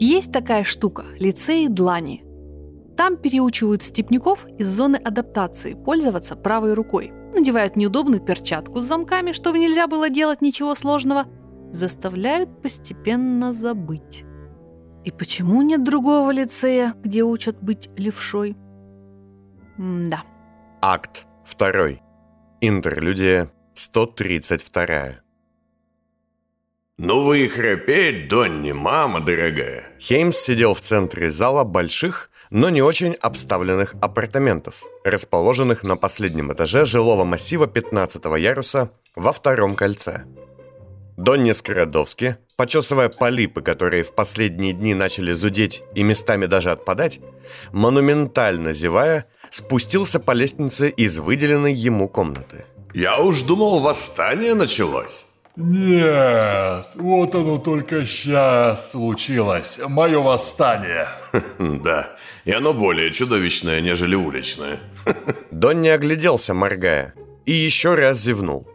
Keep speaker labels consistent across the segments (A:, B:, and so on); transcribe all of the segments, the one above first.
A: Есть такая штука – лицей длани. Там переучивают степняков из зоны адаптации пользоваться правой рукой. Надевают неудобную перчатку с замками, чтобы нельзя было делать ничего сложного. Заставляют постепенно забыть. И почему нет другого лицея, где учат быть левшой? М-да.
B: Акт 2. Интерлюдия 132.
C: «Ну вы и храпеть, Донни, мама дорогая!»
B: Хеймс сидел в центре зала больших, но не очень обставленных апартаментов, расположенных на последнем этаже жилого массива 15 яруса во втором кольце. Донни Скородовски, почесывая полипы, которые в последние дни начали зудеть и местами даже отпадать, монументально зевая, спустился по лестнице из выделенной ему комнаты.
C: «Я уж думал, восстание началось!»
D: Нет, вот оно только сейчас случилось, мое восстание.
C: Да, и оно более чудовищное, нежели уличное.
B: Дон не огляделся, моргая, и еще раз зевнул.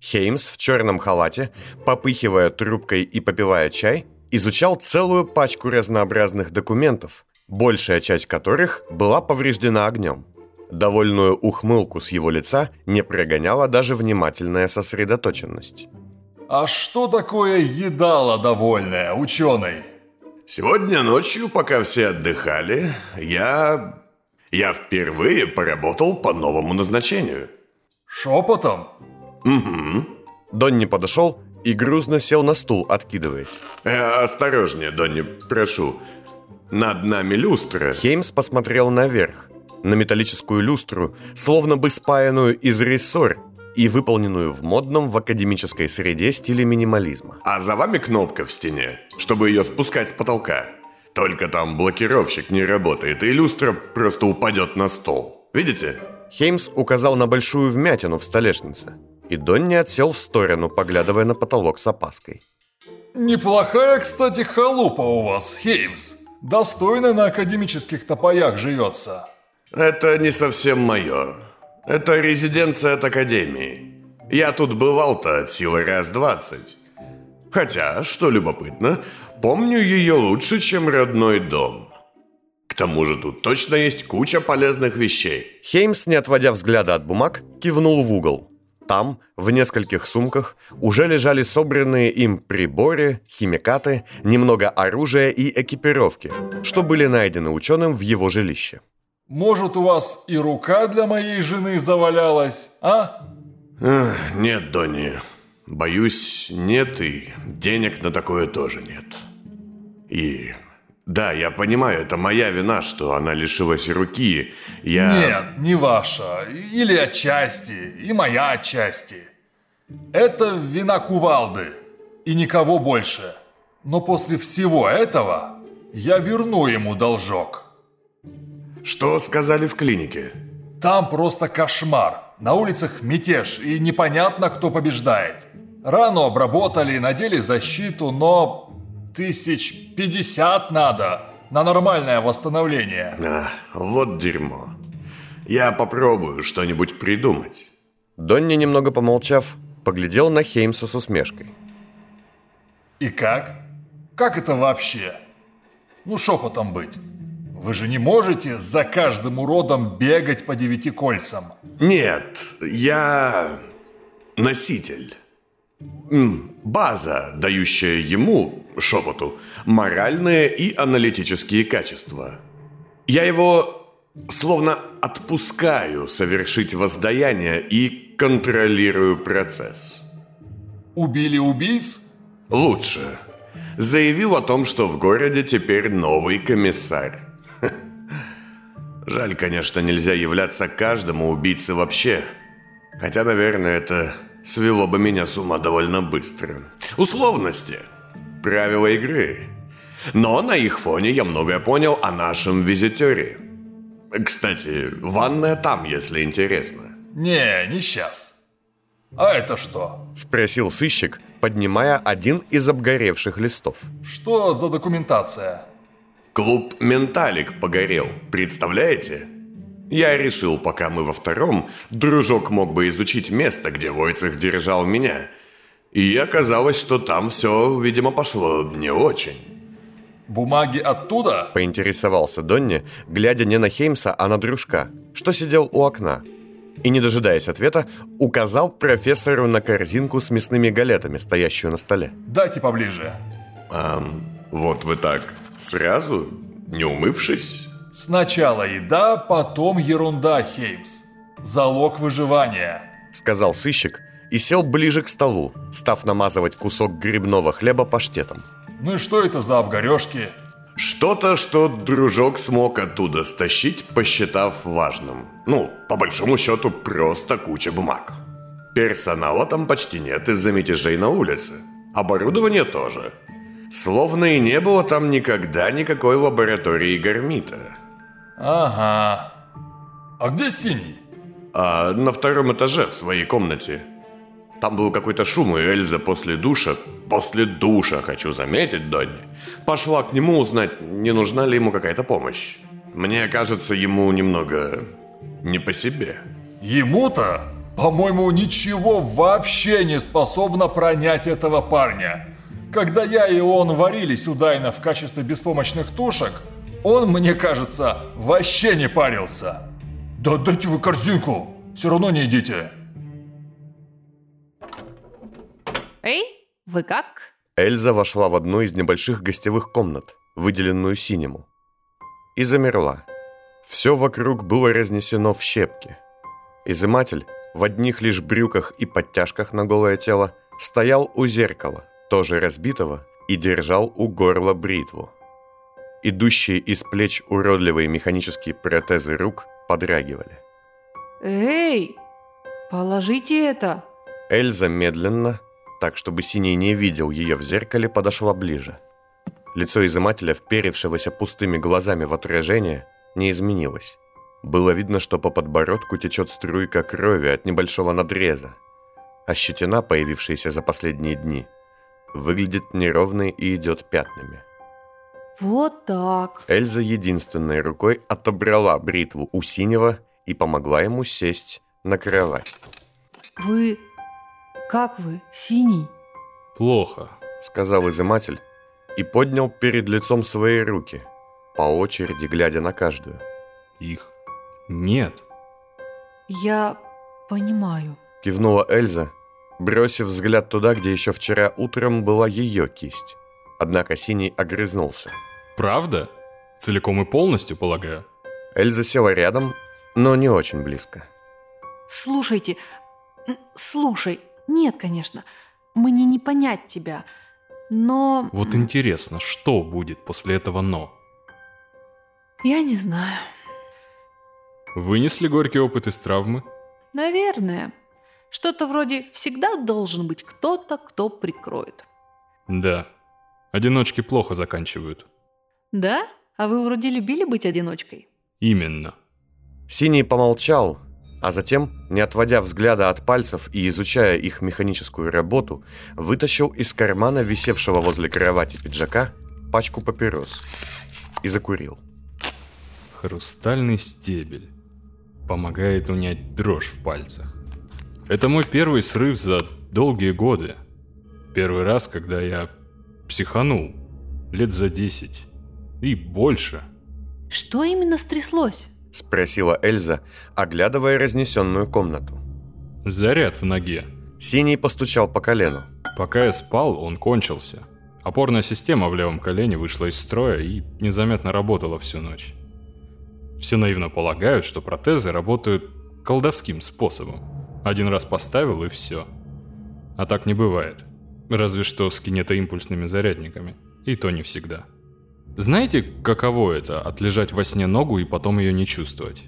B: Хеймс в черном халате, попыхивая трубкой и попивая чай, изучал целую пачку разнообразных документов, большая часть которых была повреждена огнем. Довольную ухмылку с его лица не прогоняла даже внимательная сосредоточенность.
D: А что такое едало довольное, ученый?
C: Сегодня ночью, пока все отдыхали, я... Я впервые поработал по новому назначению.
D: Шепотом?
C: Угу.
B: Донни подошел и грузно сел на стул, откидываясь.
C: Э, осторожнее, Донни, прошу. Над нами люстра.
B: Хеймс посмотрел наверх, на металлическую люстру, словно бы спаянную из рессор, и выполненную в модном в академической среде стиле минимализма.
C: А за вами кнопка в стене, чтобы ее спускать с потолка. Только там блокировщик не работает, и люстра просто упадет на стол. Видите?
B: Хеймс указал на большую вмятину в столешнице, и Донни отсел в сторону, поглядывая на потолок с опаской.
D: Неплохая, кстати, халупа у вас, Хеймс. Достойно на академических топоях живется.
C: Это не совсем мое. Это резиденция от Академии. Я тут бывал-то от силы раз двадцать. Хотя, что любопытно, помню ее лучше, чем родной дом. К тому же тут точно есть куча полезных вещей.
B: Хеймс, не отводя взгляда от бумаг, кивнул в угол. Там, в нескольких сумках, уже лежали собранные им приборы, химикаты, немного оружия и экипировки, что были найдены ученым в его жилище.
D: Может, у вас и рука для моей жены завалялась, а?
C: Эх, нет, Донни. Боюсь, нет, и денег на такое тоже нет. И да, я понимаю, это моя вина, что она лишилась руки. Я...
D: Нет, не ваша. Или отчасти, и моя отчасти. Это вина кувалды. И никого больше. Но после всего этого я верну ему должок.
C: Что сказали в клинике?
D: Там просто кошмар. На улицах мятеж, и непонятно, кто побеждает. Рану обработали, надели защиту, но тысяч пятьдесят надо на нормальное восстановление.
C: А, вот дерьмо. Я попробую что-нибудь придумать.
B: Донни, немного помолчав, поглядел на Хеймса с усмешкой.
D: И как? Как это вообще? Ну, шепотом быть. Вы же не можете за каждым уродом бегать по девяти кольцам.
C: Нет, я носитель. База, дающая ему, шепоту, моральные и аналитические качества. Я его словно отпускаю совершить воздаяние и контролирую процесс.
D: Убили убийц?
C: Лучше. Заявил о том, что в городе теперь новый комиссарь. Жаль, конечно, нельзя являться каждому убийце вообще. Хотя, наверное, это свело бы меня с ума довольно быстро. Условности. Правила игры. Но на их фоне я многое понял о нашем визитере. Кстати, ванная там, если интересно.
D: Не, не сейчас. А это что?
B: Спросил сыщик, поднимая один из обгоревших листов.
D: Что за документация?
C: Клуб «Менталик» погорел, представляете? Я решил, пока мы во втором, дружок мог бы изучить место, где Войцех держал меня. И оказалось, что там все, видимо, пошло не очень.
D: Бумаги оттуда?
B: Поинтересовался Донни, глядя не на Хеймса, а на дружка, что сидел у окна. И, не дожидаясь ответа, указал профессору на корзинку с мясными галетами, стоящую на столе.
D: Дайте поближе.
C: А, вот вы так сразу, не умывшись?
D: Сначала еда, потом ерунда, Хеймс. Залог выживания.
B: Сказал сыщик и сел ближе к столу, став намазывать кусок грибного хлеба паштетом.
D: Ну и что это за обгорешки?
C: Что-то, что дружок смог оттуда стащить, посчитав важным. Ну, по большому счету, просто куча бумаг. Персонала там почти нет из-за мятежей на улице. Оборудование тоже. Словно и не было там никогда никакой лаборатории гармита.
D: Ага. А где синий?
C: А на втором этаже в своей комнате. Там был какой-то шум, и Эльза после душа, после душа, хочу заметить, Донни, пошла к нему узнать, не нужна ли ему какая-то помощь. Мне кажется, ему немного не по себе.
D: Ему-то, по-моему, ничего вообще не способно пронять этого парня. Когда я и он варились у Дайна в качестве беспомощных тушек, он, мне кажется, вообще не парился. Да дайте вы корзинку, все равно не идите.
A: Эй, вы как?
B: Эльза вошла в одну из небольших гостевых комнат, выделенную синему, и замерла. Все вокруг было разнесено в щепки. Изыматель в одних лишь брюках и подтяжках на голое тело стоял у зеркала, тоже разбитого, и держал у горла бритву. Идущие из плеч уродливые механические протезы рук подрагивали.
A: Эй, положите это.
B: Эльза медленно, так, чтобы Синий не видел ее в зеркале, подошла ближе. Лицо изымателя, вперевшегося пустыми глазами в отражение, не изменилось. Было видно, что по подбородку течет струйка крови от небольшого надреза, а щетина, появившаяся за последние дни, выглядит неровной и идет пятнами.
A: Вот так.
B: Эльза единственной рукой отобрала бритву у синего и помогла ему сесть на кровать.
A: Вы... Как вы, синий?
E: Плохо.
B: Сказал изыматель и поднял перед лицом свои руки, по очереди глядя на каждую.
E: Их нет.
A: Я понимаю.
B: Кивнула Эльза, бросив взгляд туда, где еще вчера утром была ее кисть. Однако Синий огрызнулся.
E: Правда? Целиком и полностью, полагаю?
B: Эльза села рядом, но не очень близко.
A: Слушайте, слушай, нет, конечно, мне не понять тебя, но
E: Вот интересно, что будет после этого «но»?
A: я не знаю.
E: Вынесли горький опыт из травмы?
A: Наверное. Что-то вроде «всегда должен быть кто-то, кто прикроет».
E: Да. Одиночки плохо заканчивают.
A: Да? А вы вроде любили быть одиночкой?
E: Именно.
B: Синий помолчал, а затем, не отводя взгляда от пальцев и изучая их механическую работу, вытащил из кармана висевшего возле кровати пиджака пачку папирос и закурил.
E: Хрустальный стебель. Помогает унять дрожь в пальцах. Это мой первый срыв за долгие годы. Первый раз, когда я психанул. Лет за десять. И больше.
A: Что именно стряслось?
B: Спросила Эльза, оглядывая разнесенную комнату.
E: Заряд в ноге.
B: Синий постучал по колену.
E: Пока я спал, он кончился. Опорная система в левом колене вышла из строя и незаметно работала всю ночь. Все наивно полагают, что протезы работают колдовским способом. Один раз поставил и все. А так не бывает. Разве что с кинетоимпульсными зарядниками. И то не всегда. Знаете, каково это – отлежать во сне ногу и потом ее не чувствовать?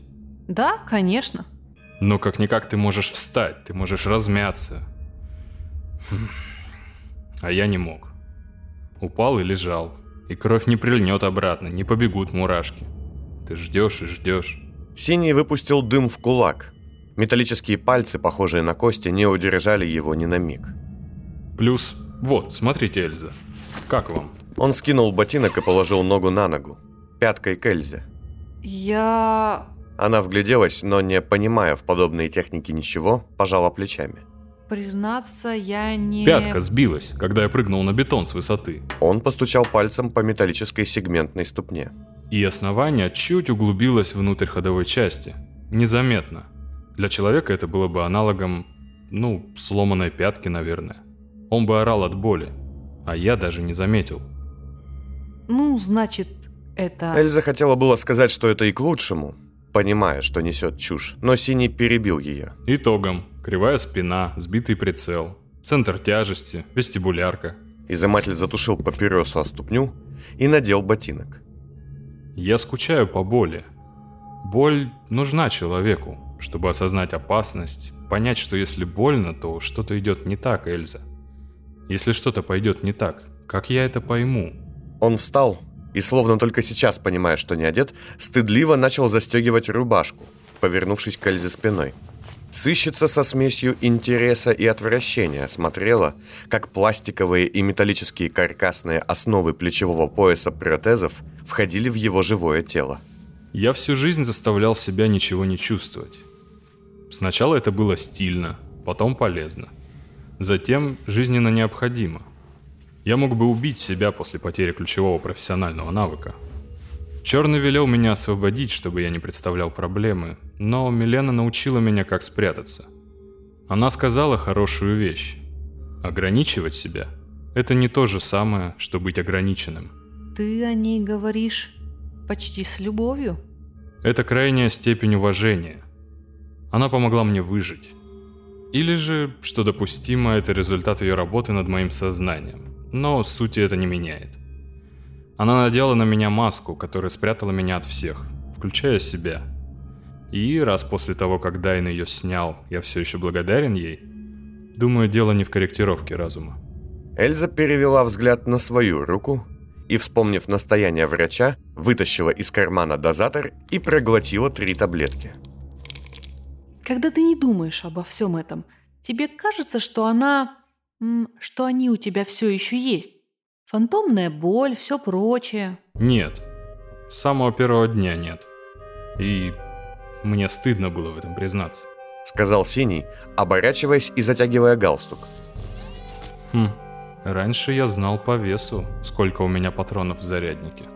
A: Да, конечно.
E: Но как-никак ты можешь встать, ты можешь размяться. Хм. А я не мог. Упал и лежал. И кровь не прильнет обратно, не побегут мурашки. Ты ждешь и ждешь.
B: Синий выпустил дым в кулак. Металлические пальцы, похожие на кости, не удержали его ни на миг.
E: Плюс, вот, смотрите, Эльза. Как вам?
B: Он скинул ботинок и положил ногу на ногу, пяткой к Эльзе.
A: Я...
B: Она вгляделась, но не понимая в подобной технике ничего, пожала плечами.
A: признаться, я не...
E: Пятка сбилась, когда я прыгнул на бетон с высоты.
B: Он постучал пальцем по металлической сегментной ступне.
E: И основание чуть углубилось внутрь ходовой части. Незаметно. Для человека это было бы аналогом, ну, сломанной пятки, наверное. Он бы орал от боли, а я даже не заметил.
A: Ну, значит, это...
B: Эльза хотела было сказать, что это и к лучшему, понимая, что несет чушь, но Синий перебил ее.
E: Итогом. Кривая спина, сбитый прицел, центр тяжести, вестибулярка.
B: Изыматель затушил папиросу о ступню и надел ботинок.
E: Я скучаю по боли. Боль нужна человеку, чтобы осознать опасность, понять, что если больно, то что-то идет не так, Эльза. Если что-то пойдет не так, как я это пойму?
B: Он встал и, словно только сейчас понимая, что не одет, стыдливо начал застегивать рубашку, повернувшись к Эльзе спиной. Сыщица со смесью интереса и отвращения смотрела, как пластиковые и металлические каркасные основы плечевого пояса протезов входили в его живое тело.
E: Я всю жизнь заставлял себя ничего не чувствовать. Сначала это было стильно, потом полезно. Затем жизненно необходимо. Я мог бы убить себя после потери ключевого профессионального навыка – Черный велел меня освободить, чтобы я не представлял проблемы, но Милена научила меня, как спрятаться. Она сказала хорошую вещь. Ограничивать себя – это не то же самое, что быть ограниченным.
A: Ты о ней говоришь почти с любовью?
E: Это крайняя степень уважения. Она помогла мне выжить. Или же, что допустимо, это результат ее работы над моим сознанием. Но сути это не меняет. Она надела на меня маску, которая спрятала меня от всех, включая себя. И раз после того, как Дайн ее снял, я все еще благодарен ей, думаю, дело не в корректировке разума.
B: Эльза перевела взгляд на свою руку и, вспомнив настояние врача, вытащила из кармана дозатор и проглотила три таблетки.
A: Когда ты не думаешь обо всем этом, тебе кажется, что она... что они у тебя все еще есть? Фантомная боль, все прочее.
E: Нет. С самого первого дня нет. И мне стыдно было в этом признаться.
B: Сказал Синий, оборачиваясь и затягивая галстук.
E: Хм, раньше я знал по весу, сколько у меня патронов в заряднике.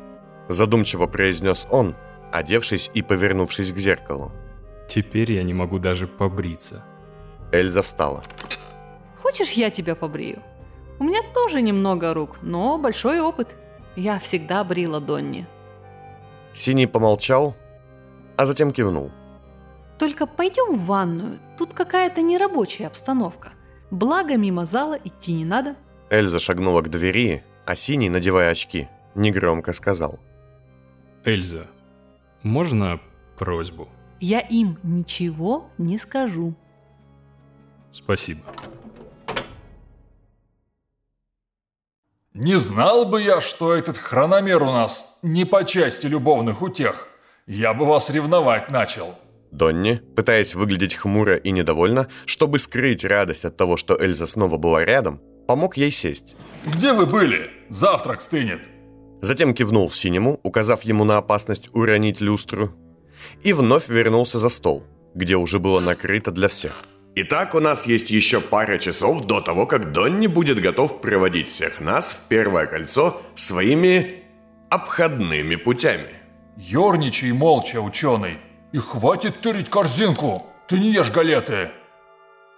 B: Задумчиво произнес он, одевшись и повернувшись к зеркалу.
E: Теперь я не могу даже побриться.
B: Эльза встала.
A: Хочешь, я тебя побрию? У меня тоже немного рук, но большой опыт. Я всегда брила Донни.
B: Синий помолчал, а затем кивнул.
A: Только пойдем в ванную. Тут какая-то нерабочая обстановка. Благо, мимо зала идти не надо.
B: Эльза шагнула к двери, а Синий, надевая очки, негромко сказал.
E: Эльза, можно просьбу?
A: Я им ничего не скажу.
E: Спасибо.
D: Не знал бы я, что этот хрономер у нас не по части любовных утех. Я бы вас ревновать начал.
B: Донни, пытаясь выглядеть хмуро и недовольно, чтобы скрыть радость от того, что Эльза снова была рядом, помог ей сесть.
D: «Где вы были? Завтрак стынет!»
B: Затем кивнул синему, указав ему на опасность уронить люстру, и вновь вернулся за стол, где уже было накрыто для всех.
C: Итак, у нас есть еще пара часов до того, как Донни будет готов проводить всех нас в первое кольцо своими обходными путями.
D: Ёрничай молча, ученый, и хватит тырить корзинку, ты не ешь галеты.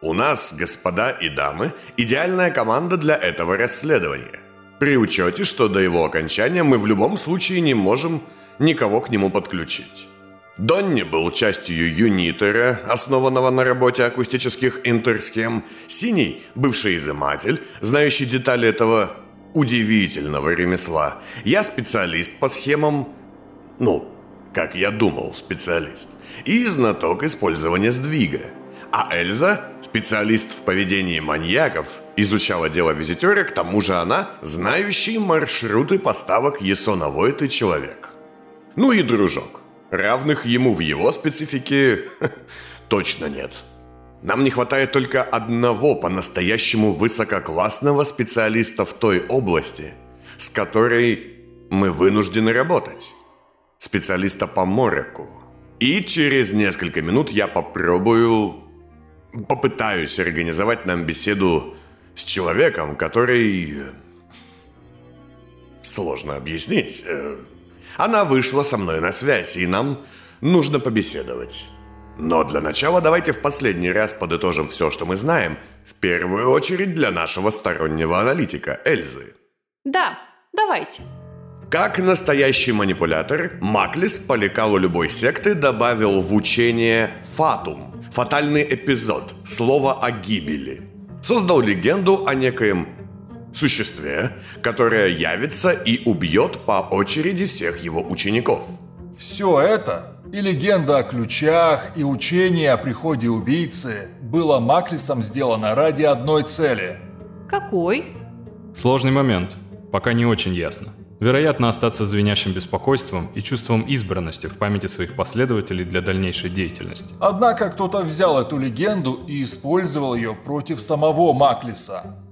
C: У нас, господа и дамы, идеальная команда для этого расследования. При учете, что до его окончания мы в любом случае не можем никого к нему подключить. Донни был частью Юнитера, основанного на работе акустических интерсхем. Синий – бывший изыматель, знающий детали этого удивительного ремесла. Я специалист по схемам, ну, как я думал, специалист. И знаток использования сдвига. А Эльза – специалист в поведении маньяков, изучала дело визитера, к тому же она – знающий маршруты поставок Есона Войты человек. Ну и дружок. Равных ему в его специфике точно нет. Нам не хватает только одного по-настоящему высококлассного специалиста в той области, с которой мы вынуждены работать. Специалиста по Мореку. И через несколько минут я попробую
B: попытаюсь организовать нам беседу с человеком, который... Сложно объяснить. Она вышла со мной на связь, и нам нужно побеседовать. Но для начала давайте в последний раз подытожим все, что мы знаем, в первую очередь для нашего стороннего аналитика Эльзы.
A: Да, давайте.
B: Как настоящий манипулятор, Маклис по лекалу любой секты добавил в учение «фатум» – фатальный эпизод, слово о гибели. Создал легенду о некоем существе, которое явится и убьет по очереди всех его учеников.
D: Все это и легенда о ключах, и учение о приходе убийцы было Маклисом сделано ради одной цели.
A: Какой?
E: Сложный момент. Пока не очень ясно. Вероятно, остаться звенящим беспокойством и чувством избранности в памяти своих последователей для дальнейшей деятельности.
D: Однако кто-то взял эту легенду и использовал ее против самого Маклиса.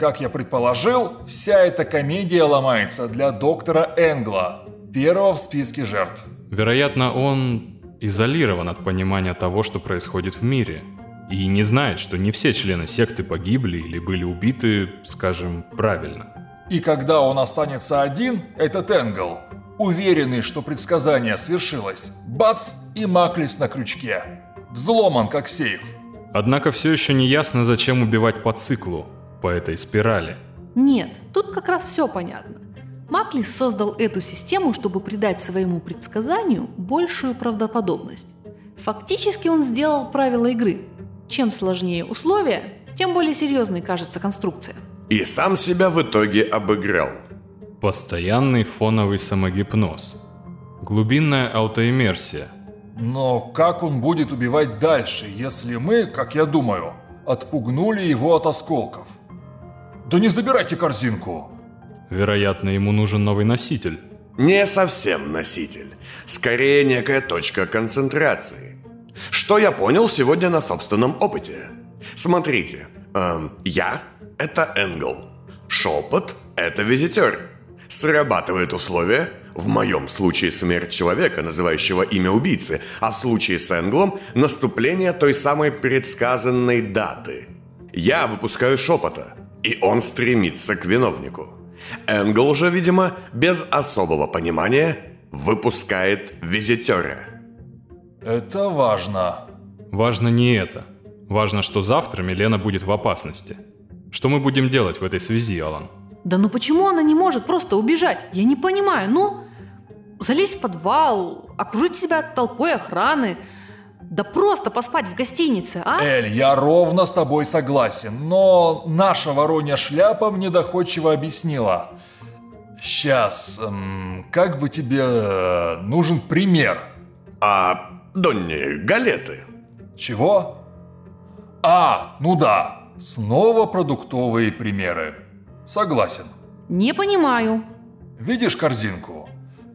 D: Как я предположил, вся эта комедия ломается для доктора Энгла, первого в списке жертв.
E: Вероятно, он изолирован от понимания того, что происходит в мире, и не знает, что не все члены секты погибли или были убиты, скажем, правильно.
D: И когда он останется один, этот Энгл, уверенный, что предсказание свершилось, бац, и Маклис на крючке. Взломан, как сейф.
E: Однако все еще не ясно, зачем убивать по циклу, по этой спирали.
A: Нет, тут как раз все понятно. Маклис создал эту систему, чтобы придать своему предсказанию большую правдоподобность. Фактически он сделал правила игры. Чем сложнее условия, тем более серьезной кажется конструкция.
B: И сам себя в итоге обыграл.
E: Постоянный фоновый самогипноз. Глубинная аутоиммерсия.
D: Но как он будет убивать дальше, если мы, как я думаю, отпугнули его от осколков? Да не забирайте корзинку!
E: Вероятно, ему нужен новый носитель.
B: Не совсем носитель. Скорее, некая точка концентрации. Что я понял сегодня на собственном опыте? Смотрите, эм, я – это Энгл. Шепот – это визитер. Срабатывает условие, в моем случае смерть человека, называющего имя убийцы, а в случае с Энглом – наступление той самой предсказанной даты. Я выпускаю шепота, и он стремится к виновнику – Энгл же, видимо, без особого понимания выпускает визитера.
D: Это важно.
E: Важно не это. Важно, что завтра Милена будет в опасности. Что мы будем делать в этой связи, Алан?
A: Да ну почему она не может просто убежать? Я не понимаю. Ну, залезть в подвал, окружить себя толпой охраны – да просто поспать в гостинице, а?
D: Эль, я ровно с тобой согласен, но наша воронья шляпа мне доходчиво объяснила. Сейчас, эм, как бы тебе э, нужен пример?
B: А, Донни, галеты.
D: Чего? А, ну да, снова продуктовые примеры. Согласен.
A: Не понимаю.
D: Видишь корзинку?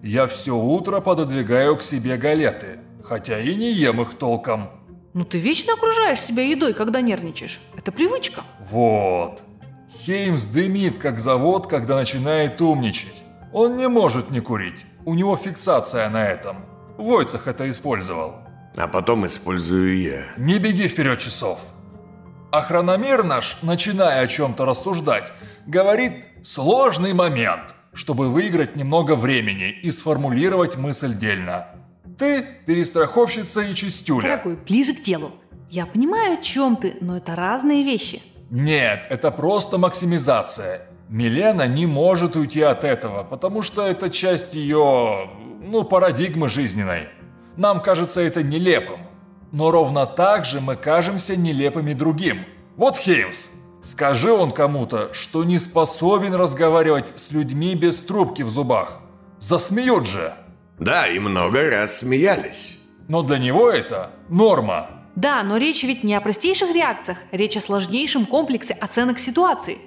D: Я все утро пододвигаю к себе галеты хотя и не ем их толком.
A: Ну ты вечно окружаешь себя едой, когда нервничаешь. Это привычка.
D: Вот. Хеймс дымит, как завод, когда начинает умничать. Он не может не курить. У него фиксация на этом. Войцах это использовал.
B: А потом использую я.
D: Не беги вперед часов. А хрономер наш, начиная о чем-то рассуждать, говорит «сложный момент», чтобы выиграть немного времени и сформулировать мысль дельно. Ты перестраховщица и чистюля.
A: Дорогой, ближе к делу. Я понимаю, о чем ты, но это разные вещи.
D: Нет, это просто максимизация. Милена не может уйти от этого, потому что это часть ее, ну, парадигмы жизненной. Нам кажется это нелепым. Но ровно так же мы кажемся нелепыми другим. Вот Хеймс. Скажи он кому-то, что не способен разговаривать с людьми без трубки в зубах. Засмеют же.
B: Да, и много раз смеялись.
D: Но для него это норма.
A: Да, но речь ведь не о простейших реакциях, речь о сложнейшем комплексе оценок ситуации.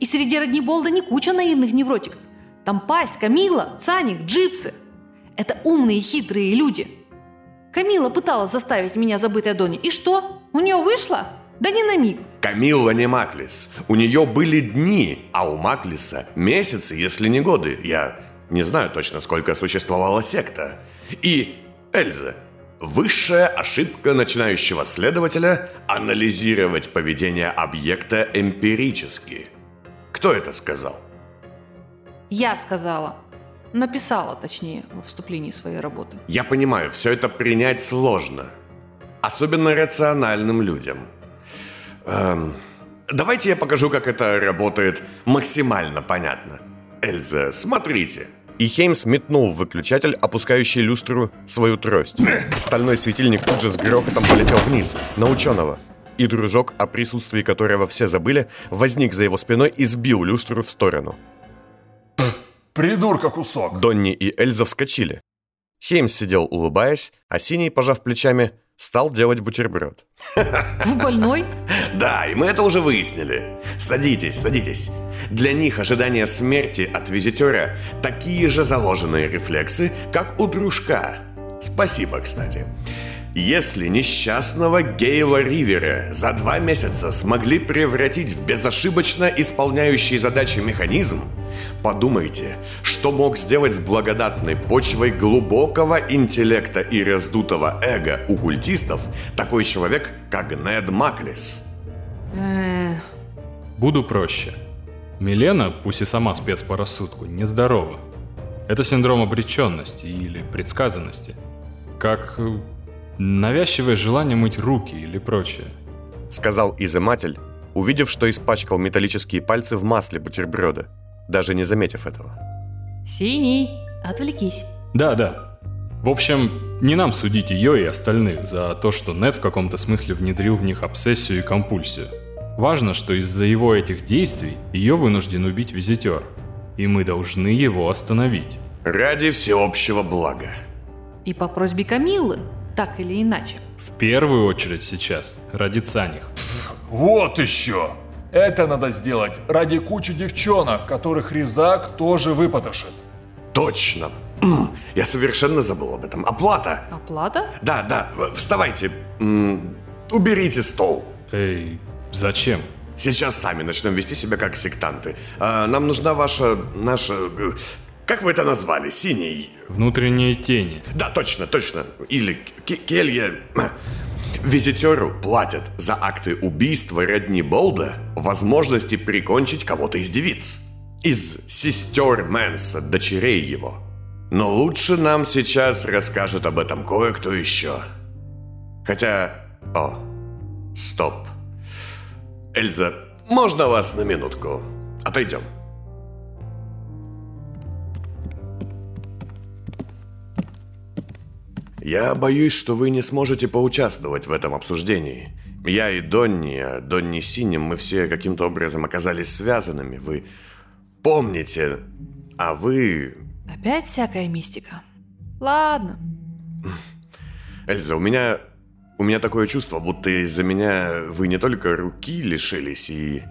A: И среди родни Болда не куча наивных невротиков. Там Пасть, Камила, Цаник, Джипсы. Это умные, хитрые люди. Камила пыталась заставить меня забыть о Доне. И что? У нее вышло? Да не на миг.
B: Камилла не Маклис. У нее были дни, а у Маклиса месяцы, если не годы. Я не знаю точно, сколько существовала секта. И, Эльза, Высшая ошибка начинающего следователя – анализировать поведение объекта эмпирически. Кто это сказал?
A: Я сказала. Написала, точнее, во вступлении своей работы.
B: Я понимаю, все это принять сложно. Особенно рациональным людям. Эм, давайте я покажу, как это работает максимально понятно. Эльза, смотрите.
F: И Хеймс метнул в выключатель, опускающий люстру, свою трость. Стальной светильник тут же с грохотом полетел вниз, на ученого. И дружок, о присутствии которого все забыли, возник за его спиной и сбил люстру в сторону.
D: Придурка кусок.
F: Донни и Эльза вскочили. Хеймс сидел, улыбаясь, а Синий, пожав плечами, стал делать бутерброд.
A: Вы больной?
B: Да, и мы это уже выяснили. Садитесь, садитесь. Для них ожидание смерти от визитера такие же заложенные рефлексы, как у дружка. Спасибо, кстати. Если несчастного Гейла Ривера за два месяца смогли превратить в безошибочно исполняющий задачи механизм, подумайте, что мог сделать с благодатной почвой глубокого интеллекта и раздутого эго у культистов такой человек, как Нед Маклис.
A: Э,
E: Буду проще. Милена, пусть и сама спец по рассудку, нездорова. Это синдром обреченности или предсказанности. Как э, навязчивое желание мыть руки или прочее.
F: Сказал изыматель, увидев, что испачкал металлические пальцы в масле бутерброда, даже не заметив этого.
A: Синий, отвлекись.
E: Да, да. В общем, не нам судить ее и остальных за то, что Нед в каком-то смысле внедрил в них обсессию и компульсию. Важно, что из-за его этих действий ее вынужден убить визитер. И мы должны его остановить.
B: Ради всеобщего блага.
A: И по просьбе Камиллы, так или иначе.
E: В первую очередь сейчас, ради Цаних.
D: Вот еще. Это надо сделать ради кучи девчонок, которых Резак тоже выпотрошит.
B: Точно. Я совершенно забыл об этом. Оплата.
A: Оплата?
B: Да, да, вставайте. Уберите стол.
E: Эй, зачем?
B: Сейчас сами начнем вести себя как сектанты. А, нам нужна ваша... наша... Как вы это назвали? Синий?
E: Внутренние тени.
B: Да, точно, точно. Или к- келья... Визитеру платят за акты убийства родни Болда возможности прикончить кого-то из девиц. Из сестер Мэнса, дочерей его. Но лучше нам сейчас расскажет об этом кое-кто еще. Хотя... О, стоп. Эльза, можно вас на минутку? Отойдем. Я боюсь, что вы не сможете поучаствовать в этом обсуждении. Я и Донни, а Донни Синим, мы все каким-то образом оказались связанными. Вы помните, а вы...
A: Опять всякая мистика. Ладно.
B: Эльза, у меня... У меня такое чувство, будто из-за меня вы не только руки лишились и...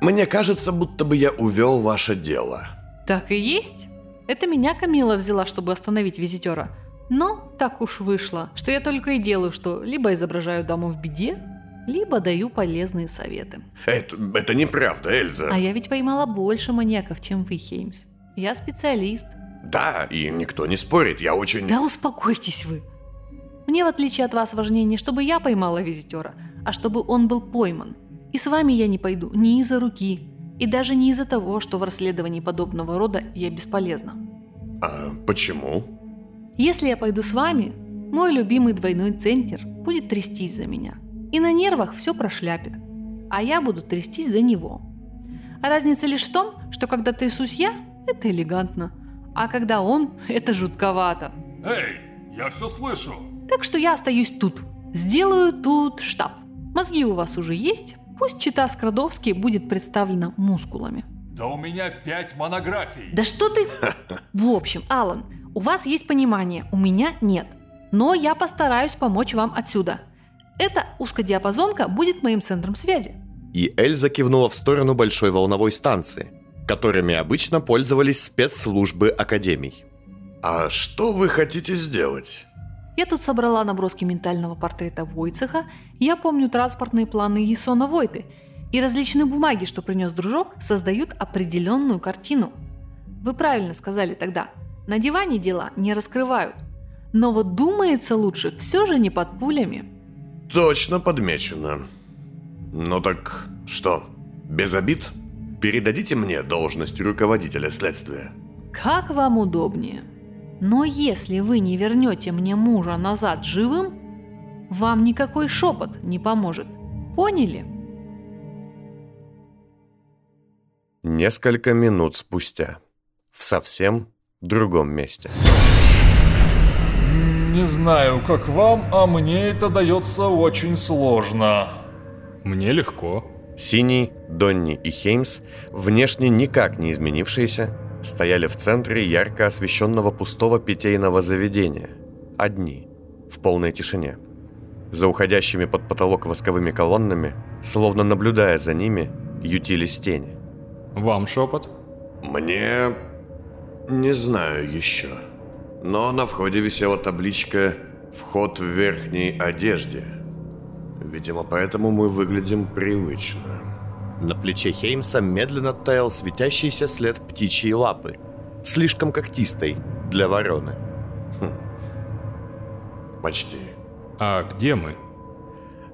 B: Мне кажется, будто бы я увел ваше дело.
A: Так и есть. Это меня Камила взяла, чтобы остановить визитера. Но так уж вышло, что я только и делаю, что либо изображаю даму в беде, либо даю полезные советы.
B: Это, это неправда, Эльза.
A: А я ведь поймала больше маньяков, чем вы, Хеймс. Я специалист.
B: Да, и никто не спорит, я очень...
A: Да успокойтесь вы. Мне, в отличие от вас, важнее не чтобы я поймала визитера, а чтобы он был пойман. И с вами я не пойду ни из-за руки, и даже не из-за того, что в расследовании подобного рода я бесполезна.
B: А почему?
A: Если я пойду с вами, мой любимый двойной центнер будет трястись за меня. И на нервах все прошляпит. А я буду трястись за него. Разница лишь в том, что когда трясусь я, это элегантно. А когда он, это жутковато.
D: Эй, я все слышу.
A: Так что я остаюсь тут. Сделаю тут штаб. Мозги у вас уже есть. Пусть чита Скрадовский будет представлена мускулами.
D: Да у меня пять монографий.
A: Да что ты... В общем, Алан, у вас есть понимание, у меня нет. Но я постараюсь помочь вам отсюда. Эта узкодиапазонка будет моим центром связи.
F: И Эльза кивнула в сторону большой волновой станции, которыми обычно пользовались спецслужбы академий.
B: А что вы хотите сделать?
A: Я тут собрала наброски ментального портрета Войцеха, я помню транспортные планы Есона Войты, и различные бумаги, что принес дружок, создают определенную картину. Вы правильно сказали тогда, на диване дела не раскрывают. Но вот думается лучше все же не под пулями.
C: Точно подмечено. Ну так что, без обид? Передадите мне должность руководителя следствия.
A: Как вам удобнее. Но если вы не вернете мне мужа назад живым, вам никакой шепот не поможет. Поняли?
B: Несколько минут спустя. В совсем другом месте.
D: Не знаю, как вам, а мне это дается очень сложно.
E: Мне легко.
B: Синий, Донни и Хеймс, внешне никак не изменившиеся, стояли в центре ярко освещенного пустого питейного заведения. Одни, в полной тишине. За уходящими под потолок восковыми колоннами, словно наблюдая за ними, ютились тени.
E: Вам шепот?
C: Мне... не знаю еще. Но на входе висела табличка «Вход в верхней одежде». Видимо, поэтому мы выглядим привычно.
B: На плече Хеймса медленно таял светящийся след птичьей лапы, слишком когтистой для вороны.
C: Почти.
E: А где мы?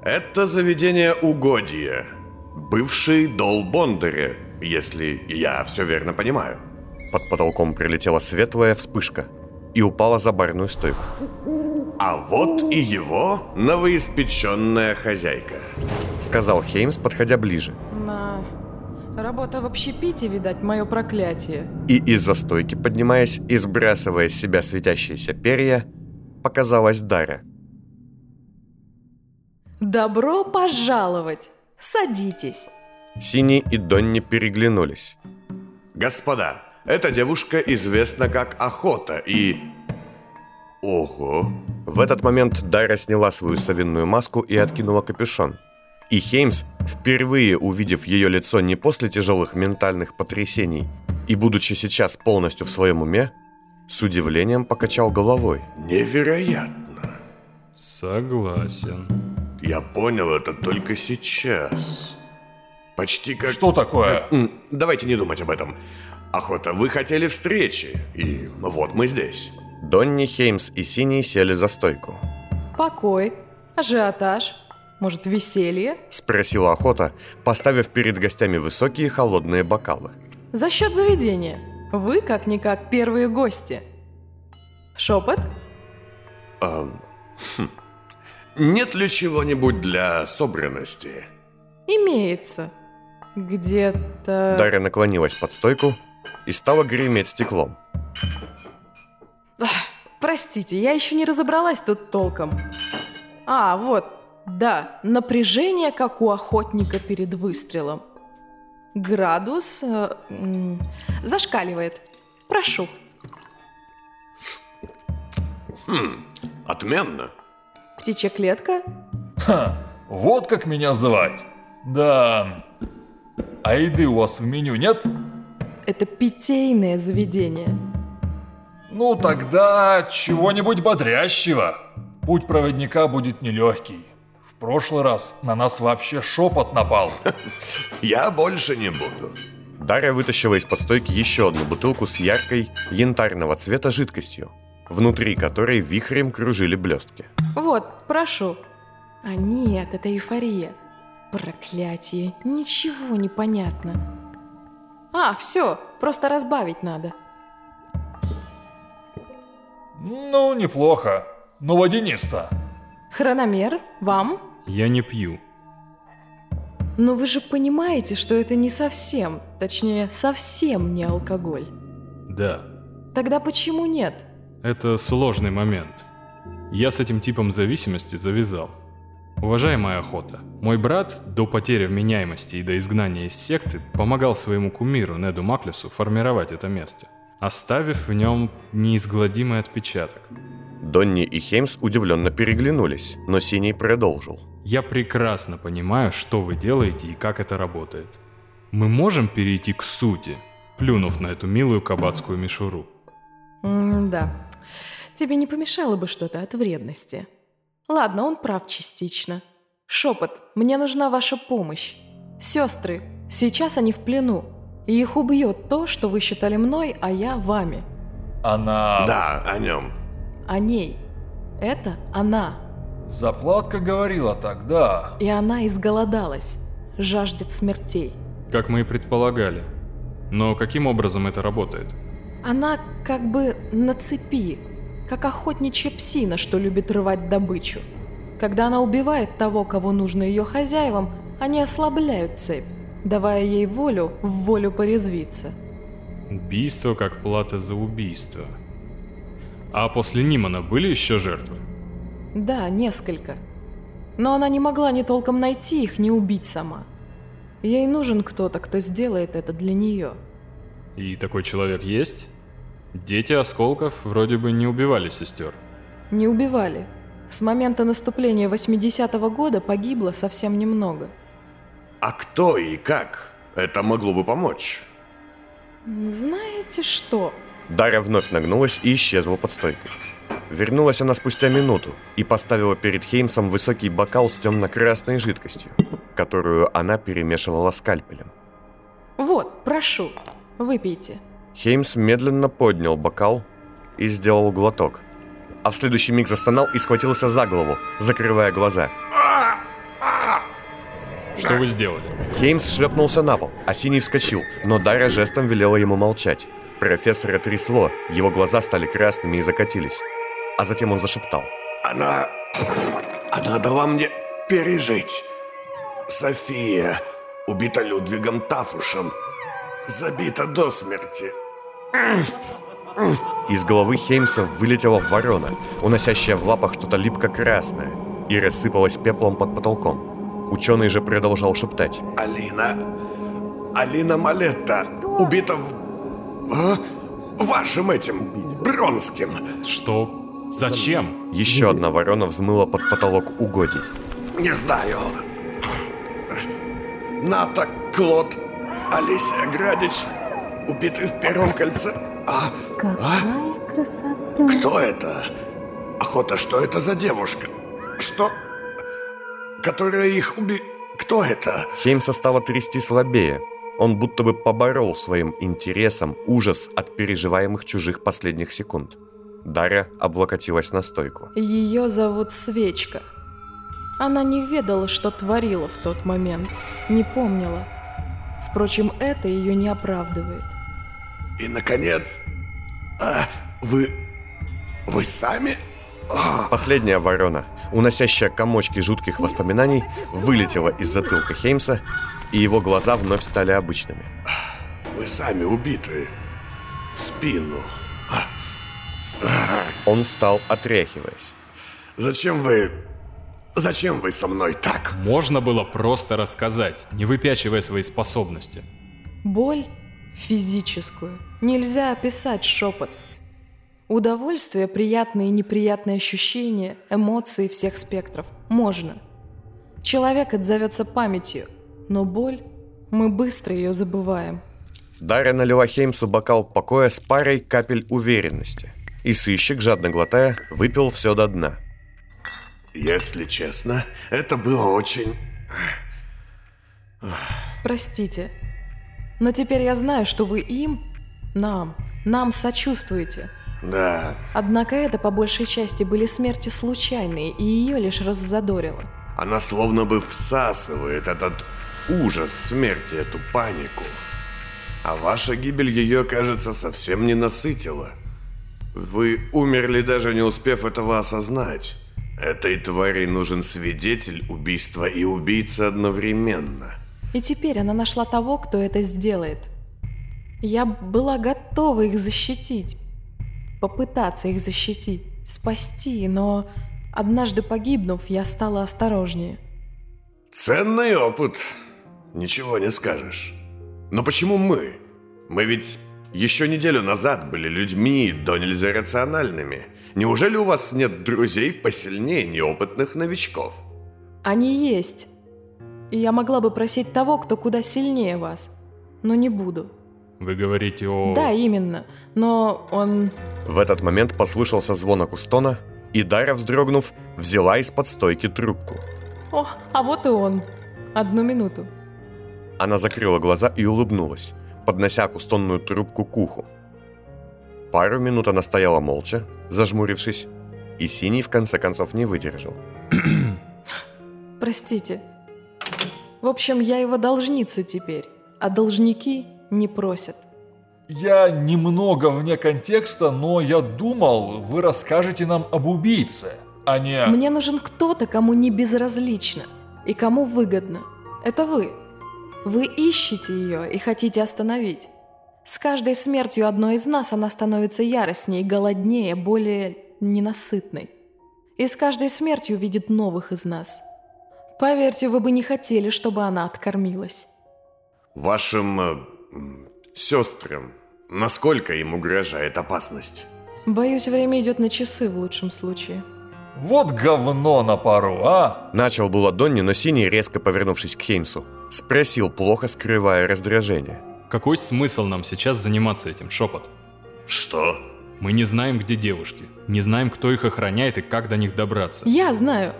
C: Это заведение угодья. Бывший дол Бондаря, если я все верно понимаю.
B: Под потолком прилетела светлая вспышка и упала за барную стойку.
C: А вот и его новоиспеченная хозяйка.
B: Сказал Хеймс, подходя ближе.
G: На... Работа в общепите, видать, мое проклятие.
B: И из-за стойки, поднимаясь и сбрасывая с себя светящиеся перья, показалась Дарья.
G: Добро пожаловать! Садитесь.
B: Синий и Донни переглянулись.
C: Господа, эта девушка известна как Охота и... Ого.
B: В этот момент Дайра сняла свою совинную маску и откинула капюшон. И Хеймс, впервые увидев ее лицо не после тяжелых ментальных потрясений и будучи сейчас полностью в своем уме, с удивлением покачал головой.
C: Невероятно.
E: Согласен.
C: Я понял это только сейчас. Почти как...
D: Что такое?
C: М, Давайте не думать об этом. Охота, вы хотели встречи, и вот мы здесь.
B: Донни, Хеймс и Синий сели за стойку.
G: Покой, ажиотаж, может, веселье?
B: Спросила охота, поставив перед гостями высокие холодные бокалы.
G: За счет заведения. Вы, как-никак, первые гости. Шепот?
C: Ам, хм. Нет ли чего-нибудь для собранности?
G: Имеется. Где-то...
B: Дарья наклонилась под стойку и стала греметь стеклом.
G: Ах, Простите, я еще не разобралась тут толком. А, вот, да, напряжение, как у охотника перед выстрелом. Градус э, м, зашкаливает. Прошу.
C: Отменно.
G: Птичья клетка?
D: Ха, вот как меня звать. Да. А еды у вас в меню нет?
G: Это питейное заведение.
D: Ну тогда чего-нибудь бодрящего. Путь проводника будет нелегкий. В прошлый раз на нас вообще шепот напал.
C: Я больше не буду.
B: Дарья вытащила из-под стойки еще одну бутылку с яркой, янтарного цвета жидкостью, внутри которой вихрем кружили блестки.
G: Вот, прошу. А нет, это эйфория. Проклятие, ничего не понятно. А, все, просто разбавить надо.
D: Ну, неплохо. Но водянисто.
G: Хрономер, вам?
E: Я не пью.
G: Но вы же понимаете, что это не совсем, точнее, совсем не алкоголь.
E: Да.
G: Тогда почему нет?
E: Это сложный момент. Я с этим типом зависимости завязал. Уважаемая охота, мой брат до потери вменяемости и до изгнания из секты помогал своему кумиру Неду Маклесу формировать это место, оставив в нем неизгладимый отпечаток.
B: Донни и Хеймс удивленно переглянулись, но Синий продолжил.
E: Я прекрасно понимаю, что вы делаете и как это работает. Мы можем перейти к сути, плюнув на эту милую кабацкую мишуру.
G: М-да. Тебе не помешало бы что-то от вредности. Ладно, он прав частично. Шепот, мне нужна ваша помощь. Сестры, сейчас они в плену. И их убьет то, что вы считали мной, а я вами.
D: Она...
C: Да, о нем.
G: О ней. Это она.
D: Заплатка говорила тогда.
G: И она изголодалась, жаждет смертей.
E: Как мы и предполагали. Но каким образом это работает?
G: Она как бы на цепи, как охотничья псина, что любит рвать добычу. Когда она убивает того, кого нужно ее хозяевам, они ослабляют цепь, давая ей волю в волю порезвиться.
E: Убийство как плата за убийство. А после Нимана были еще жертвы?
G: Да, несколько. Но она не могла ни толком найти их, ни убить сама. Ей нужен кто-то, кто сделает это для нее.
E: И такой человек есть? Дети осколков вроде бы не убивали сестер.
G: Не убивали. С момента наступления 80-го года погибло совсем немного.
C: А кто и как? Это могло бы помочь.
G: Знаете что?
B: Дарья вновь нагнулась и исчезла под стойкой. Вернулась она спустя минуту и поставила перед Хеймсом высокий бокал с темно-красной жидкостью, которую она перемешивала скальпелем.
G: Вот, прошу, выпейте.
B: Хеймс медленно поднял бокал и сделал глоток. А в следующий миг застонал и схватился за голову, закрывая глаза.
E: Что вы сделали?
B: Хеймс шлепнулся на пол, а Синий вскочил, но Дарья жестом велела ему молчать. Профессора трясло, его глаза стали красными и закатились. А затем он зашептал.
C: Она... Она дала мне пережить. София убита Людвигом Тафушем. Забита до смерти.
B: Из головы Хеймса вылетела ворона, уносящая в лапах что-то липко-красное, и рассыпалась пеплом под потолком. Ученый же продолжал шептать.
C: Алина... Алина Малетта убита в... А? Вашим этим... Бронским.
E: Что? Зачем?
B: Еще одна ворона взмыла под потолок угодий.
C: Не знаю. Ната, Клод, Алисия Градич убиты в первом кольце. А, а? Кто это? Охота, что это за девушка? Что? Которая их уби... Кто это?
B: Хеймса стало трясти слабее. Он будто бы поборол своим интересом ужас от переживаемых чужих последних секунд. Дарья облокотилась на стойку.
G: Ее зовут Свечка. Она не ведала, что творила в тот момент. Не помнила. Впрочем, это ее не оправдывает.
C: И, наконец, а, вы... Вы сами? А,
B: Последняя ворона, уносящая комочки жутких воспоминаний, вылетела из затылка Хеймса, и его глаза вновь стали обычными.
C: вы сами убиты. В спину.
B: Он встал, отряхиваясь.
C: Зачем вы... Зачем вы со мной так?
E: Можно было просто рассказать, не выпячивая свои способности.
G: Боль физическую нельзя описать шепот. Удовольствие, приятные и неприятные ощущения, эмоции всех спектров можно. Человек отзовется памятью, но боль, мы быстро ее забываем.
B: Дарья налила Хеймсу бокал покоя с парой капель уверенности. И сыщик, жадно глотая, выпил все до дна.
C: Если честно, это было очень...
G: Простите, но теперь я знаю, что вы им, нам, нам сочувствуете.
C: Да,
G: Однако это по большей части были смерти случайные, и ее лишь раззадорило.
C: она словно бы всасывает этот ужас смерти, эту панику. А ваша гибель ее, кажется, совсем не насытила. Вы умерли, даже не успев этого осознать. Этой твари нужен свидетель убийства и убийца одновременно.
G: И теперь она нашла того, кто это сделает. Я была готова их защитить. Попытаться их защитить, спасти, но однажды погибнув, я стала осторожнее.
C: Ценный опыт. Ничего не скажешь. Но почему мы? Мы ведь еще неделю назад были людьми до нельзя рациональными. Неужели у вас нет друзей посильнее неопытных новичков?
G: Они есть. И я могла бы просить того, кто куда сильнее вас. Но не буду.
E: Вы говорите о...
G: Да, именно. Но он...
B: В этот момент послышался звон Акустона, и Дарья, вздрогнув, взяла из-под стойки трубку.
G: О, а вот и он. Одну минуту.
B: Она закрыла глаза и улыбнулась, поднося акустонную трубку к уху. Пару минут она стояла молча, зажмурившись, И Синий в конце концов не выдержал.
G: Простите. В общем, я его должница теперь, а должники не просят.
D: Я немного вне контекста, но я думал, вы расскажете нам об убийце, а не...
G: Мне нужен кто-то, кому не безразлично и кому выгодно. Это вы. Вы ищете ее и хотите остановить. С каждой смертью одной из нас она становится яростнее, голоднее, более ненасытной. И с каждой смертью видит новых из нас. Поверьте, вы бы не хотели, чтобы она откормилась.
C: Вашим э, сестрам, насколько им угрожает опасность?
G: Боюсь, время идет на часы в лучшем случае.
D: Вот говно на пару, а?
B: Начал было Донни, но Синий, резко повернувшись к Хеймсу, спросил, плохо скрывая раздражение.
E: Какой смысл нам сейчас заниматься этим, шепот?
C: Что?
E: Мы не знаем, где девушки, не знаем, кто их охраняет и как до них добраться.
G: Я знаю.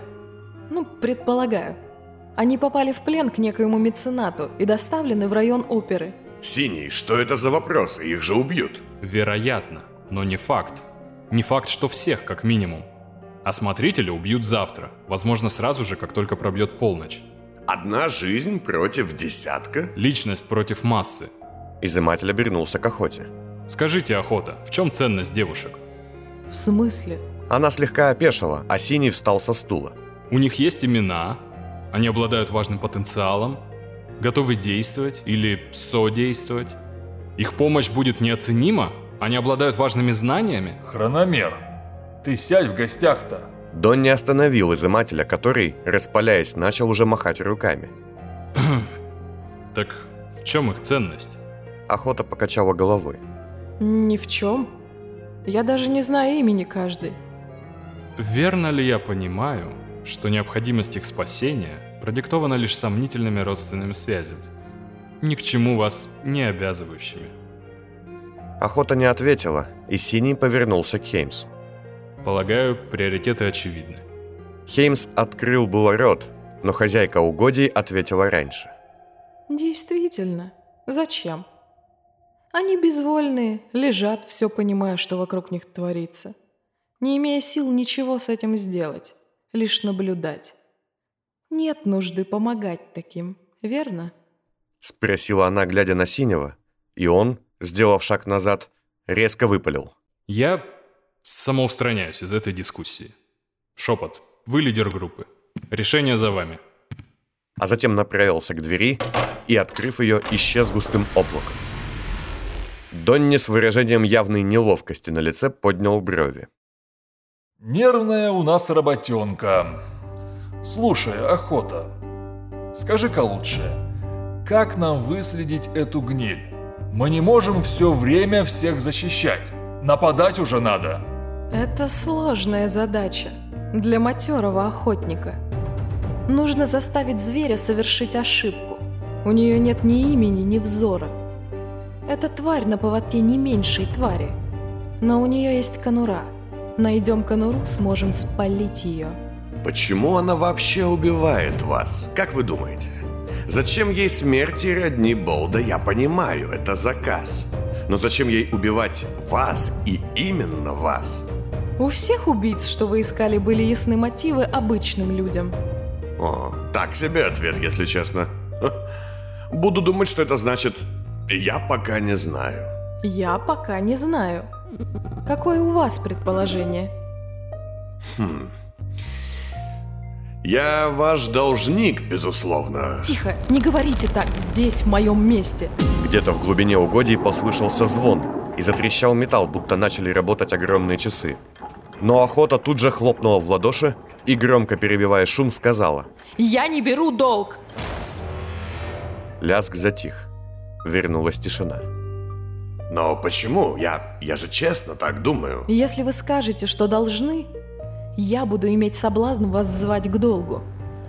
G: Ну, предполагаю. Они попали в плен к некоему меценату и доставлены в район оперы.
C: Синий, что это за вопросы? Их же убьют.
E: Вероятно, но не факт. Не факт, что всех, как минимум. А смотрителя убьют завтра, возможно, сразу же, как только пробьет полночь.
C: Одна жизнь против десятка?
E: Личность против массы.
B: Изыматель обернулся к охоте.
E: Скажите, охота, в чем ценность девушек?
G: В смысле?
B: Она слегка опешила, а Синий встал со стула.
E: У них есть имена, они обладают важным потенциалом, готовы действовать или содействовать. Их помощь будет неоценима, они обладают важными знаниями.
D: Хрономер, ты сядь в гостях-то.
B: Дон не остановил изымателя, который, распаляясь, начал уже махать руками.
E: Так в чем их ценность?
B: Охота покачала головой.
G: Ни в чем. Я даже не знаю имени каждой.
E: Верно ли я понимаю, что необходимость их спасения продиктована лишь сомнительными родственными связями, ни к чему вас не обязывающими?
B: Охота не ответила, и Синий повернулся к Хеймсу.
E: Полагаю, приоритеты очевидны.
B: Хеймс открыл было рот, но хозяйка угодий ответила раньше.
G: Действительно. Зачем? Они безвольные, лежат, все понимая, что вокруг них творится. Не имея сил ничего с этим сделать, лишь наблюдать. Нет нужды помогать таким, верно?
B: Спросила она, глядя на Синего, и он, сделав шаг назад, резко выпалил.
E: Я самоустраняюсь из этой дискуссии. Шепот, вы лидер группы. Решение за вами.
B: А затем направился к двери и, открыв ее, исчез густым облаком. Донни с выражением явной неловкости на лице поднял брови.
D: Нервная у нас работенка. Слушай, охота. Скажи-ка лучше, как нам выследить эту гниль? Мы не можем все время всех защищать. Нападать уже надо.
G: Это сложная задача для матерого охотника. Нужно заставить зверя совершить ошибку. У нее нет ни имени, ни взора. Эта тварь на поводке не меньшей твари. Но у нее есть конура. Найдем конуру, сможем спалить ее.
C: Почему она вообще убивает вас? Как вы думаете? Зачем ей смерти родни Болда, я понимаю, это заказ. Но зачем ей убивать вас и именно вас?
G: У всех убийц, что вы искали, были ясны мотивы обычным людям.
C: О, так себе ответ, если честно. Буду думать, что это значит «я пока не знаю».
G: Я пока не знаю. Какое у вас предположение?
C: Я ваш должник, безусловно.
G: Тихо, не говорите так здесь, в моем месте.
B: Где-то в глубине угодий послышался звон, и затрещал металл, будто начали работать огромные часы. Но охота тут же хлопнула в ладоши и, громко перебивая шум, сказала.
G: Я не беру долг.
B: Лязг затих. Вернулась тишина.
C: Но почему? Я, я же честно так думаю.
G: Если вы скажете, что должны, я буду иметь соблазн вас звать к долгу.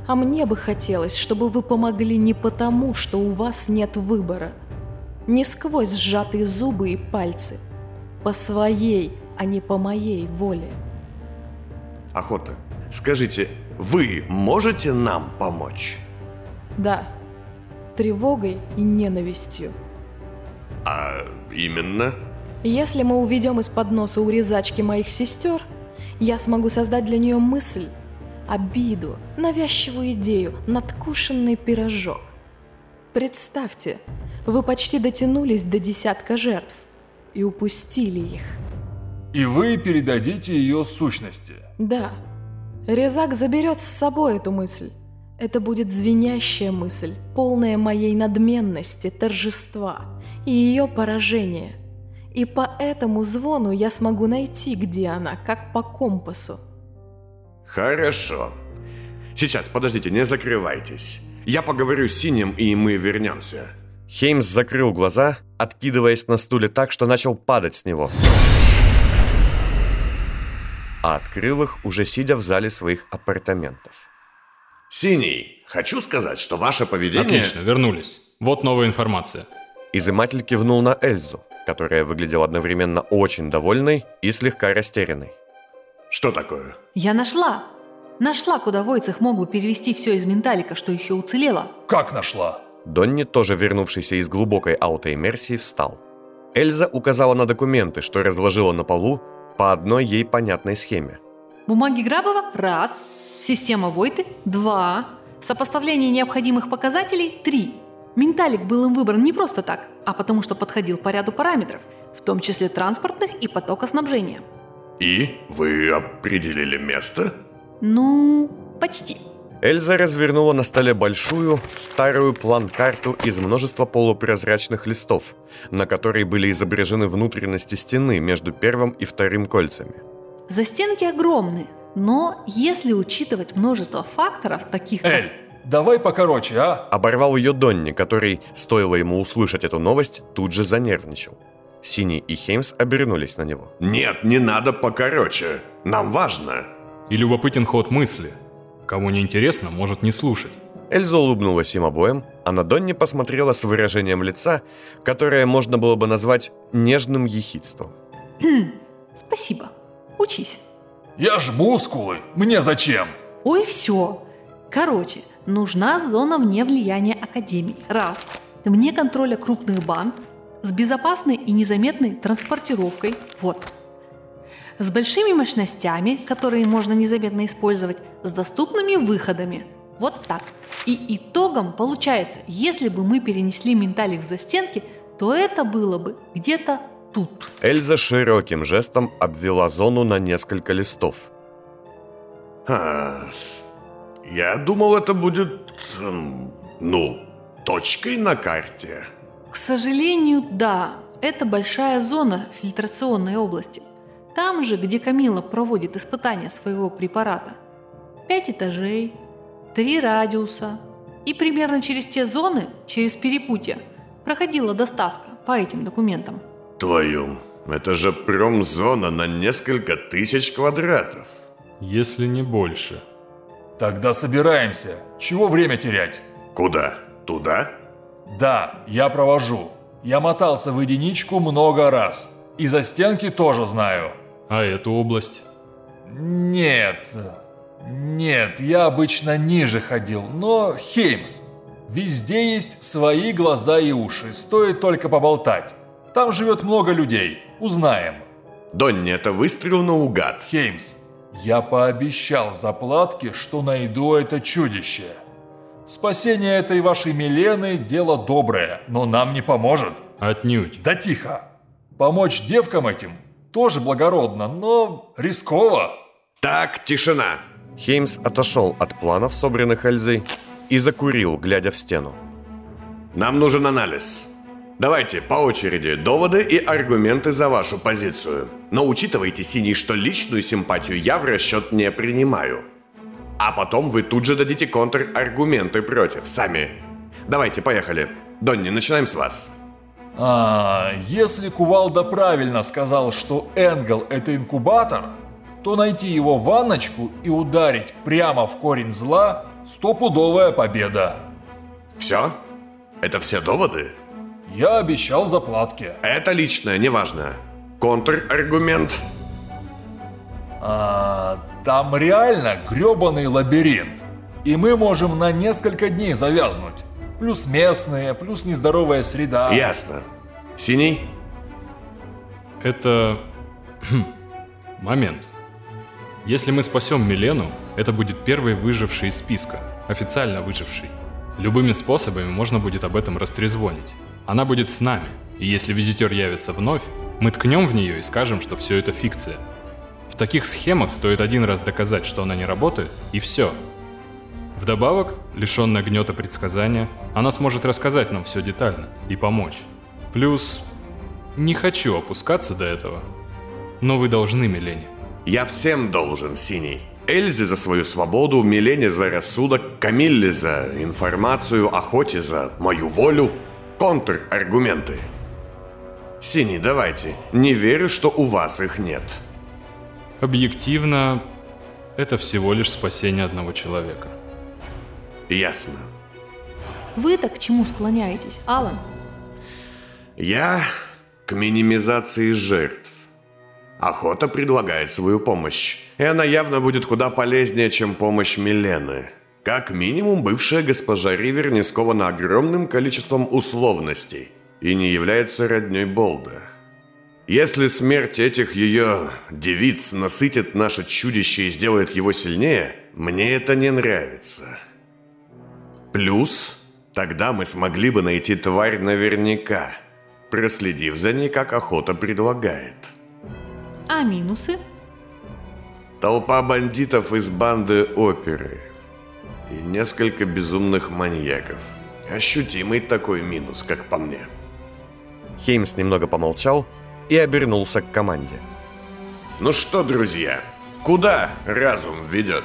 G: А мне бы хотелось, чтобы вы помогли не потому, что у вас нет выбора. Не сквозь сжатые зубы и пальцы. По своей, а не по моей воле.
C: Охота, скажите, вы можете нам помочь?
G: Да, тревогой и ненавистью.
C: А именно?
G: Если мы уведем из-под носа урезачки моих сестер, Я смогу создать для нее мысль, обиду, навязчивую идею, надкушенный пирожок. Представьте, вы почти дотянулись до десятка жертв и упустили их.
D: И вы передадите ее сущности.
G: Да. Резак заберет с собой эту мысль. Это будет звенящая мысль, полная моей надменности, торжества и ее поражения. И по этому звону я смогу найти, где она, как по компасу.
C: Хорошо. Сейчас, подождите, не закрывайтесь. Я поговорю с Синим, и мы вернемся.
B: Хеймс закрыл глаза, откидываясь на стуле так, что начал падать с него. А открыл их, уже сидя в зале своих апартаментов.
C: Синий, хочу сказать, что ваше поведение...
E: Отлично, вернулись. Вот новая информация.
B: Изыматель кивнул на Эльзу, которая выглядела одновременно очень довольной и слегка растерянной.
C: Что такое?
A: Я нашла. Нашла, куда Войцех мог бы перевести все из менталика, что еще уцелело.
D: Как нашла?
B: Донни, тоже вернувшийся из глубокой аутоиммерсии, встал. Эльза указала на документы, что разложила на полу по одной ей понятной схеме.
A: Бумаги Грабова – раз. Система Войты – два. Сопоставление необходимых показателей – три. Менталик был им выбран не просто так, а потому что подходил по ряду параметров, в том числе транспортных и потока снабжения.
C: И вы определили место?
A: Ну, почти.
B: Эльза развернула на столе большую, старую план-карту из множества полупрозрачных листов, на которой были изображены внутренности стены между первым и вторым кольцами.
A: Застенки огромны, но если учитывать множество факторов, таких как...
D: Эль, давай покороче, а?
B: Оборвал ее Донни, который, стоило ему услышать эту новость, тут же занервничал. Синий и Хеймс обернулись на него.
C: Нет, не надо покороче. Нам важно.
E: И любопытен ход мысли. Кому не интересно, может не слушать.
B: Эльза улыбнулась им обоим, а на Донни посмотрела с выражением лица, которое можно было бы назвать нежным ехидством.
A: Спасибо. Учись.
D: Я ж мускулы. Мне зачем?
A: Ой, все. Короче, нужна зона вне влияния Академии. Раз. Вне контроля крупных банд. С безопасной и незаметной транспортировкой. Вот. С большими мощностями, которые можно незаметно использовать. С доступными выходами. Вот так. И итогом получается, если бы мы перенесли менталик в застенки, то это было бы где-то тут.
B: Эльза широким жестом обвела зону на несколько листов.
C: А, я думал, это будет, эм, ну, точкой на карте.
A: К сожалению, да, это большая зона фильтрационной области. Там же, где Камила проводит испытания своего препарата. Пять этажей, три радиуса. И примерно через те зоны, через перепутья, проходила доставка по этим документам.
C: Твою, это же промзона на несколько тысяч квадратов.
E: Если не больше.
D: Тогда собираемся. Чего время терять?
C: Куда? Туда?
D: Да, я провожу. Я мотался в единичку много раз. И за стенки тоже знаю.
E: А эту область?
D: Нет. Нет, я обычно ниже ходил, но Хеймс. Везде есть свои глаза и уши, стоит только поболтать. Там живет много людей, узнаем.
C: Донни, это выстрел наугад.
D: Хеймс, я пообещал заплатке, что найду это чудище. Спасение этой вашей Милены – дело доброе, но нам не поможет.
E: Отнюдь.
D: Да тихо. Помочь девкам этим тоже благородно, но рисково.
C: Так, тишина.
B: Хеймс отошел от планов, собранных Эльзой, и закурил, глядя в стену.
C: Нам нужен анализ. Давайте по очереди доводы и аргументы за вашу позицию. Но учитывайте, Синий, что личную симпатию я в расчет не принимаю. А потом вы тут же дадите контраргументы против, сами. Давайте, поехали. Донни, начинаем с вас.
D: А, если Кувалда правильно сказал, что Энгел – это инкубатор, то найти его ванночку и ударить прямо в корень зла – стопудовая победа.
C: Все? Это все доводы?
D: Я обещал заплатки.
C: Это личное, неважно. Контраргумент.
D: А, там реально грёбаный лабиринт. И мы можем на несколько дней завязнуть. Плюс местные, плюс нездоровая среда.
C: Ясно. Синий?
E: Это... хм, Момент. Если мы спасем Милену, это будет первый выживший из списка, официально выживший. Любыми способами можно будет об этом растрезвонить. Она будет с нами, и если визитер явится вновь, мы ткнем в нее и скажем, что все это фикция. В таких схемах стоит один раз доказать, что она не работает, и все. Вдобавок, лишенная гнета предсказания, она сможет рассказать нам все детально и помочь. Плюс, не хочу опускаться до этого, но вы должны Милене.
B: Я всем должен, Синий. Эльзе за свою свободу, Милене за рассудок, Камилле за информацию, Охоте за мою волю. Контр-аргументы. Синий, давайте. Не верю, что у вас их нет.
E: Объективно, это всего лишь спасение одного человека.
B: Ясно.
A: Вы-то к чему склоняетесь, Алан?
B: Я к минимизации жертв. Охота предлагает свою помощь, и она явно будет куда полезнее, чем помощь Милены. Как минимум, бывшая госпожа Ривер не скована огромным количеством условностей и не является родней Болда. Если смерть этих ее девиц насытит наше чудище и сделает его сильнее, мне это не нравится. Плюс, тогда мы смогли бы найти тварь наверняка, проследив за ней, как охота предлагает.
A: А минусы?
B: Толпа бандитов из банды оперы и несколько безумных маньяков. Ощутимый такой минус, как по мне.
C: Хеймс немного помолчал и обернулся к команде.
B: Ну что, друзья, куда разум ведет?